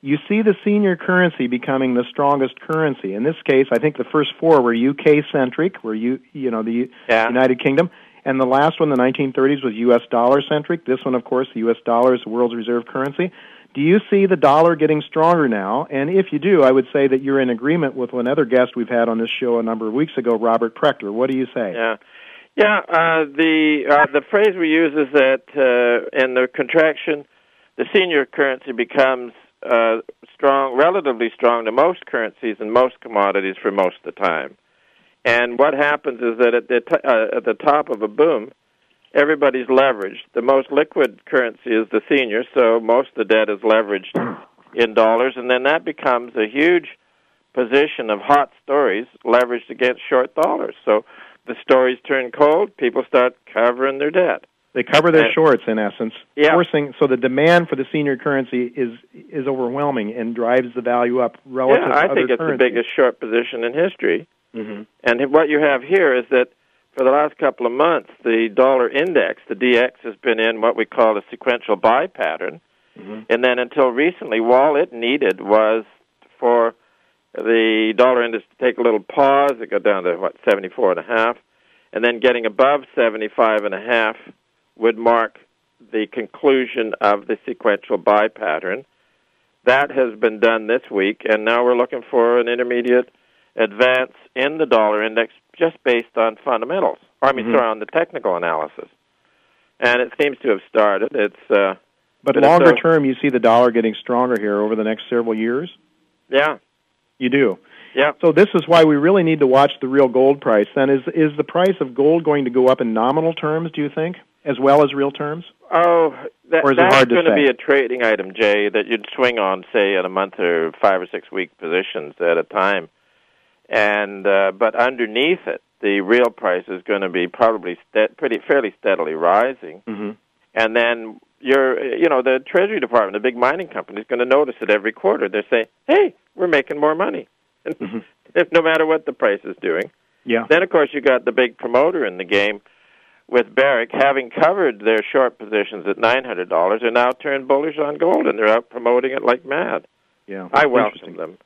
you see the senior currency becoming the strongest currency. In this case, I think the first four were UK centric, were you you know the yeah. United Kingdom, and the last one, the 1930s, was U.S. dollar centric. This one, of course, the U.S. dollar is the world's reserve currency. Do you see the dollar getting stronger now? And if you do, I would say that you're in agreement with another guest we've had on this show a number of weeks ago, Robert Prechter. What do you say? Yeah. Yeah, uh, the uh, the phrase we use is that uh, in the contraction, the senior currency becomes uh, strong, relatively strong to most currencies and most commodities for most of the time. And what happens is that at the t- uh, at the top of a boom, everybody's leveraged. The most liquid currency is the senior, so most of the debt is leveraged in dollars, and then that becomes a huge position of hot stories leveraged against short dollars. So the stories turn cold, people start covering their debt. They cover their shorts in essence, yeah. forcing so the demand for the senior currency is is overwhelming and drives the value up relative yeah, I think it's currencies. the biggest short position in history. Mm-hmm. And what you have here is that for the last couple of months, the dollar index, the DX, has been in what we call a sequential buy pattern. Mm-hmm. And then until recently, all it needed was for the dollar index to take a little pause. It got down to what seventy four and a half, and then getting above seventy five and a half would mark the conclusion of the sequential buy pattern. That has been done this week, and now we're looking for an intermediate advance in the dollar index just based on fundamentals. Or I mean, Mhm. sorry, on the technical analysis. And it seems to have started. It's uh, But But it's longer a- term, you see the dollar getting stronger here over the next several years. yeah, You do. yeah. So this is why we really need to watch the real gold price. Then is is the price of gold going to go up in nominal terms? Do you think, as well as real terms? Oh, that, Or is it that's hard to going to be a trading item, Jay, that you'd swing on, say, at a month or five or six week positions at a time. And uh, but underneath it, the real price is going to be probably ste- pretty fairly steadily rising. Mm-hmm. And then you're, you know, the Treasury Department, the big mining company, is going to notice it every quarter. They're saying, "Hey, we're making more money," Mhm. if no matter what the price is doing. Yeah. Then, of course, you got the big promoter in the game with Barrick, having covered their short positions at nine hundred dollars, are now turned bullish on gold, and they're out promoting it like mad. Yeah. I welcome them.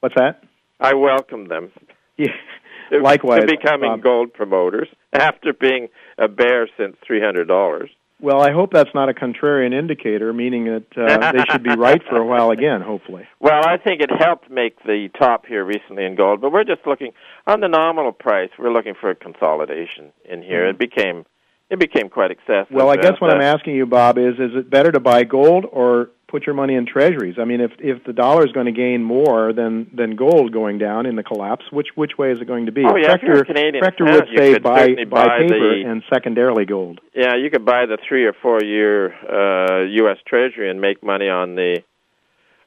What's that? I welcome them. Yeah. to- Likewise, to becoming Bob. gold promoters after being a bear since three hundred dollars. Well, I hope that's not a contrarian indicator, meaning that uh, they should be right for a while again. Hopefully. Well, I think it helped make the top here recently in gold, but we're just looking on the nominal price. We're looking for a consolidation in here. Mhm. It became it became quite excessive. Well, I guess and, what uh, I'm asking you, Bob, is is it better to buy gold or put your money in treasuries? I mean, if if the dollar is going to gain more than than gold going down in the collapse, which which way is it going to be? Oh, yeah, Prechter, Canadian Prechter fan, would you say could buy buy buy paper the- and secondarily gold. Yeah, you could buy the three or four year uh, U.S. Treasury and make money on the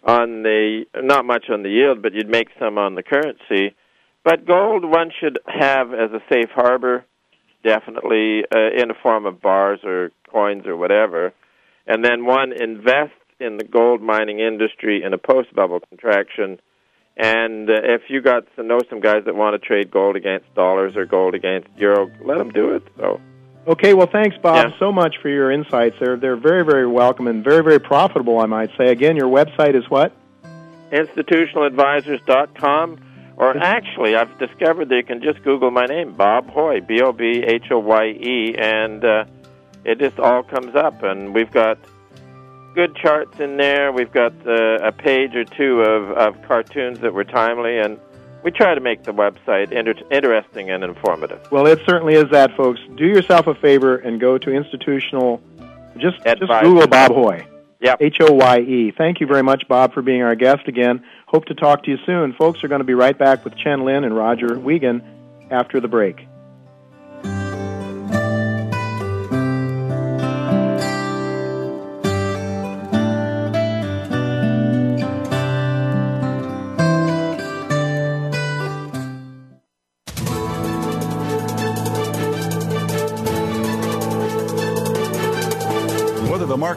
on the not much on the yield, but you'd make some on the currency. But gold, one should have as a safe harbor, definitely uh, in the form of bars or coins or whatever, and then one invest in the gold mining industry in a post bubble contraction. And uh, if you got to know some guys that want to trade gold against dollars or gold against euro, let them do it. So. Okay, well, thanks, Bob, Yeah. so much for your insights. They're they're very very welcome and very very profitable, I might say. Again, your website is what? institutionaladvisors.com. Or actually, I've discovered that you can just Google my name, Bob Hoye, B O B H O Y E, and uh, it just all comes up. And we've got good charts in there. We've got uh, a page or two of, of cartoons that were timely, and we try to make the website inter- interesting and informative. Well, it certainly is that, folks. Do yourself a favor and go to institutional. Just just Google Bob Hoye. Yep. H O Y E. Thank you very much, Bob, for being our guest again. Hope to talk to you soon. Folks are going to be right back with Chen Lin and Roger Wiegand after the break.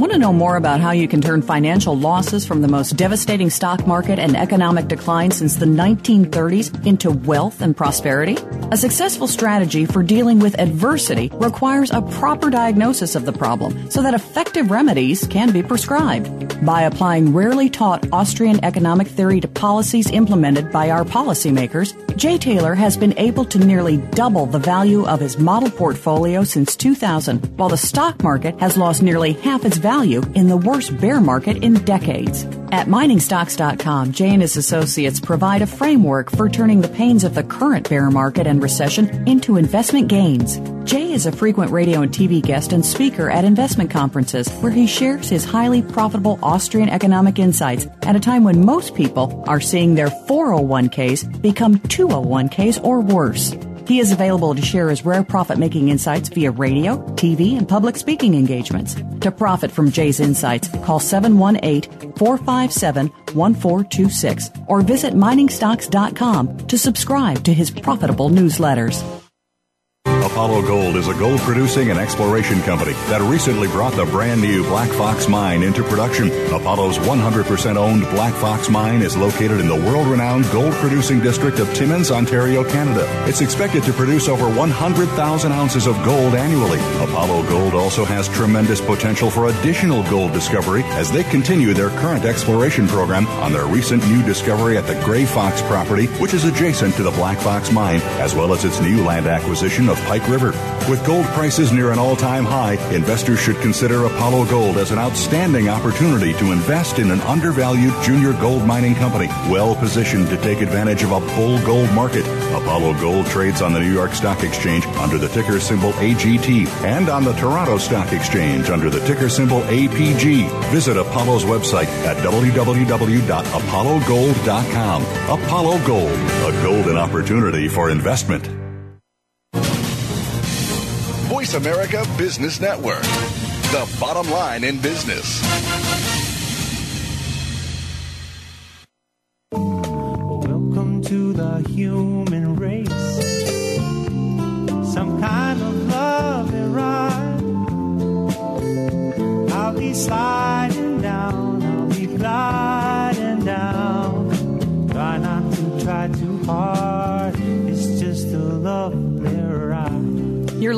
Want to know more about how you can turn financial losses from the most devastating stock market and economic decline since the 1930s into wealth and prosperity? A successful strategy for dealing with adversity requires a proper diagnosis of the problem so that effective remedies can be prescribed. By applying rarely taught Austrian economic theory to policies implemented by our policymakers, Jay Taylor has been able to nearly double the value of his model portfolio since 2000, while the stock market has lost nearly half its value in the worst bear market in decades. At miningstocks.com, Jay and his associates provide a framework for turning the pains of the current bear market and recession into investment gains. Jay is a frequent radio and TV guest and speaker at investment conferences where he shares his highly profitable Austrian economic insights at a time when most people are seeing their 401ks become 201ks or worse. He is available to share his rare profit making insights via radio, TV, and public speaking engagements. To profit from Jay's insights, call 718 457 1426 or visit miningstocks.com to subscribe to his profitable newsletters. Apollo Gold is a gold producing and exploration company that recently brought the brand new Black Fox mine into production. Apollo's 100% owned Black Fox mine is located in the world renowned gold producing district of Timmins, Ontario, Canada. It's expected to produce over 100,000 ounces of gold annually. Apollo Gold also has tremendous potential for additional gold discovery as they continue their current exploration program on their recent new discovery at the Gray Fox property, which is adjacent to the Black Fox mine, as well as its new land acquisition of Pike River. With gold prices near an all-time high, investors should consider Apollo Gold as an outstanding opportunity to invest in an undervalued junior gold mining company, well positioned to take advantage of a bull gold market. Apollo Gold trades on the New York Stock Exchange under the ticker symbol AGT and on the Toronto Stock Exchange under the ticker symbol APG. Visit Apollo's website at www.apollogold.com. Apollo Gold, a golden opportunity for investment. Voice America Business Network, the bottom line in business. Welcome to the human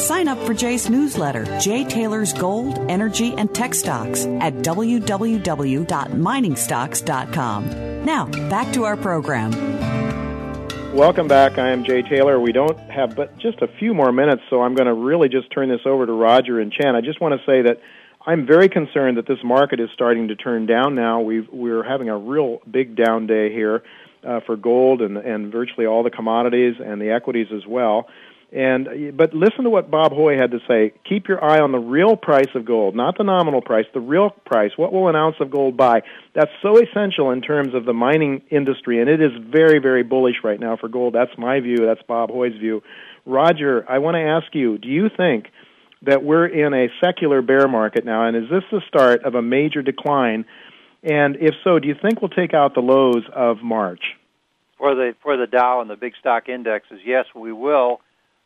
Sign up for Jay's newsletter, Jay Taylor's Gold, Energy, and Tech Stocks at www.miningstocks.com. Now, back to our program. Welcome back. I am Jay Taylor. We don't have but just a few more minutes, so I'm going to really just turn this over to Roger and Chan. I just want to say that I'm very concerned that this market is starting to turn down now. We've, we're having a real big down day here uh, for gold and, and virtually all the commodities and the equities as well. And but listen to what Bob Hoye had to say. Keep your eye on the real price of gold, not the nominal price, the real price. What will an ounce of gold buy? That's so essential in terms of the mining industry, and it is very, very bullish right now for gold. That's my view. That's Bob Hoye's view. Roger, I want to ask you: Do you think that we're in a secular bear market now, and is this the start of a major decline? And if so, do you think we'll take out the lows of March? For the for the Dow and the big stock indexes, yes, we will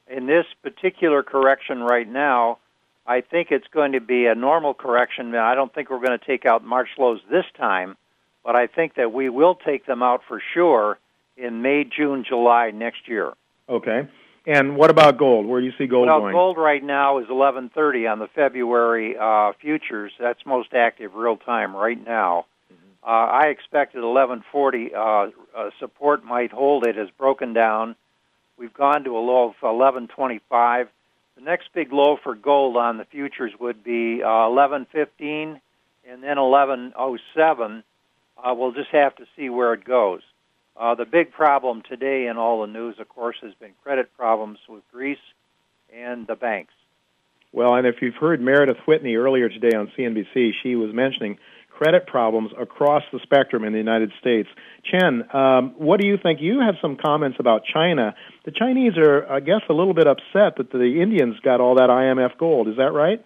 in this particular correction right now, I think it's going to be a normal correction. I don't think we're going to take out March lows this time, but I think that we will take them out for sure in May, June, July next year. Okay. And what about gold? Where do you see gold well, going? gold right now is 1130 on the February uh, futures. That's most active real time right now. Mm-hmm. Uh, I expect at 1140 uh, uh, support might hold. It has broken down We've gone to a low of 1125. The next big low for gold on the futures would be uh, 1115 and then 1107. Uh, we'll just have to see where it goes. Uh, the big problem today in all the news, of course, has been credit problems with Greece and the banks. Well, and if you've heard Meredith Whitney earlier today on CNBC, she was mentioning credit problems across the spectrum in the United States. Chen, um, what do you think? You have some comments about China. The Chinese are, I guess, a little bit upset that the Indians got all that IMF gold. Is that right?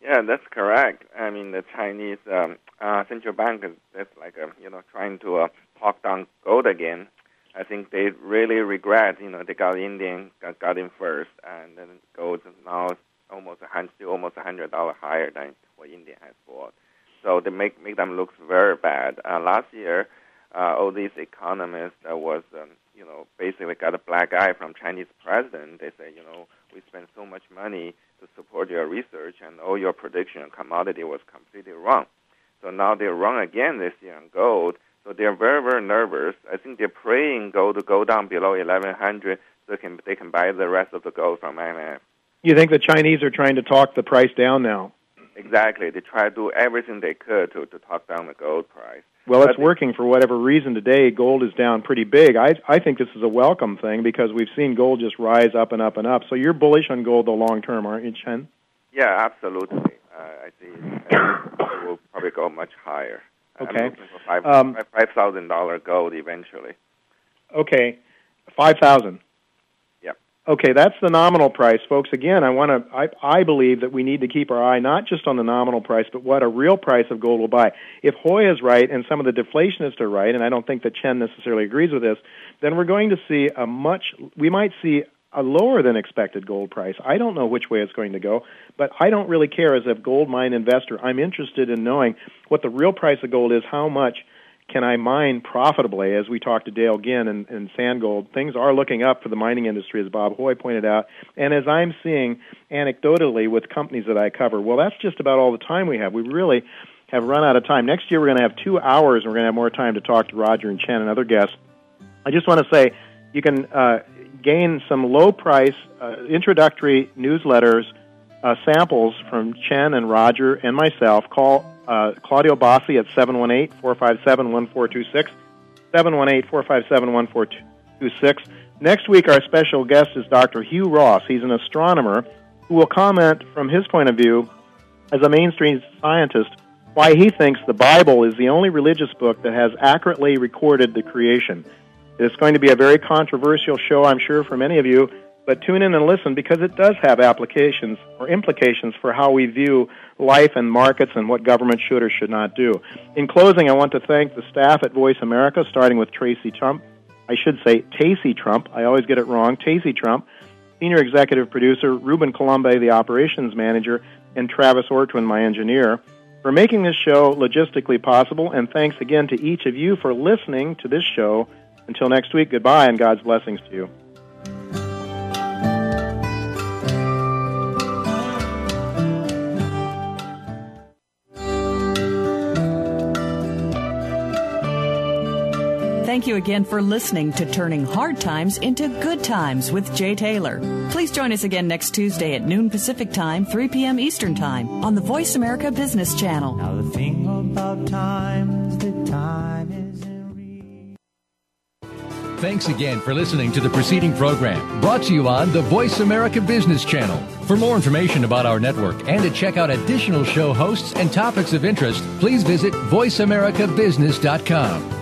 Yeah, that's correct. I mean, the Chinese um, uh, central bank is, is like a, you know trying to uh, talk down gold again. I think they really regret, you know, they got Indian got, got in first, and then gold is now almost a hundred, almost a hundred dollar higher than what India has bought. So they make make them look very bad. Uh, last year, uh, all these economists uh, was, um, you know, basically got a black eye from Chinese president. They say, you know, we spend so much money to support your research, and all your prediction on commodity was completely wrong. So now they're wrong again this year on gold. So they're very, very nervous. I think they're praying gold to go down below 1100 so they can, they can buy the rest of the gold from IMF. You think the Chinese are trying to talk the price down now? Exactly. They try to do everything they could to, to talk down the gold price. Well, it's working for whatever reason today. Gold is down pretty big. I I think this is a welcome thing because we've seen gold just rise up and up and up. So you're bullish on gold the long term, aren't you, Chen? Yeah, absolutely. Uh, I see. it will probably go much higher. Okay. I'm five Um, five thousand dollar gold eventually. Okay, five thousand. Okay, that's the nominal price, folks. Again, I want to. I, I believe that we need to keep our eye not just on the nominal price, but what a real price of gold will buy. If Hoye is right and some of the deflationists are right, and I don't think that Chen necessarily agrees with this, then we're going to see a much. We might see a lower than expected gold price. I don't know which way it's going to go, but I don't really care as a gold mine investor. I'm interested in knowing what the real price of gold is, how much can I mine profitably? As we talked to Dale Ginn and, and San Gold, things are looking up for the mining industry, as Bob Hoye pointed out, and as I'm seeing anecdotally with companies that I cover. Well, that's just about all the time we have. We really have run out of time. Next year, we're going to have two hours, and we're going to have more time to talk to Roger and Chen and other guests. I just want to say you can uh, gain some low price uh, introductory newsletters uh, samples from Chen and Roger and myself. Call uh, Claudio Bossi at 718 457 1426. 718 457 1426. Next week, our special guest is Dr. Hugh Ross. He's an astronomer who will comment from his point of view as a mainstream scientist why he thinks the Bible is the only religious book that has accurately recorded the creation. It's going to be a very controversial show, I'm sure, for many of you, but tune in and listen because it does have applications or implications for how we view life and markets and what government should or should not do. In closing, I want to thank the staff at Voice America, starting with Tracy Trump. I should say Tacey Trump. I always get it wrong. Tacey Trump, Senior Executive Producer, Ruben Colombe, the Operations Manager, and Travis Ortwin, my engineer, for making this show logistically possible. And thanks again to each of you for listening to this show. Until next week, goodbye and God's blessings to you. Thank you again for listening to Turning Hard Times into Good Times with Jay Taylor. Please join us again next Tuesday at noon Pacific Time, 3 p.m. Eastern Time on the Voice America Business Channel. Now the thing about time is that time is Thanks again for listening to the preceding program brought to you on the Voice America Business Channel. For more information about our network and to check out additional show hosts and topics of interest, please visit VoiceAmericaBusiness.com.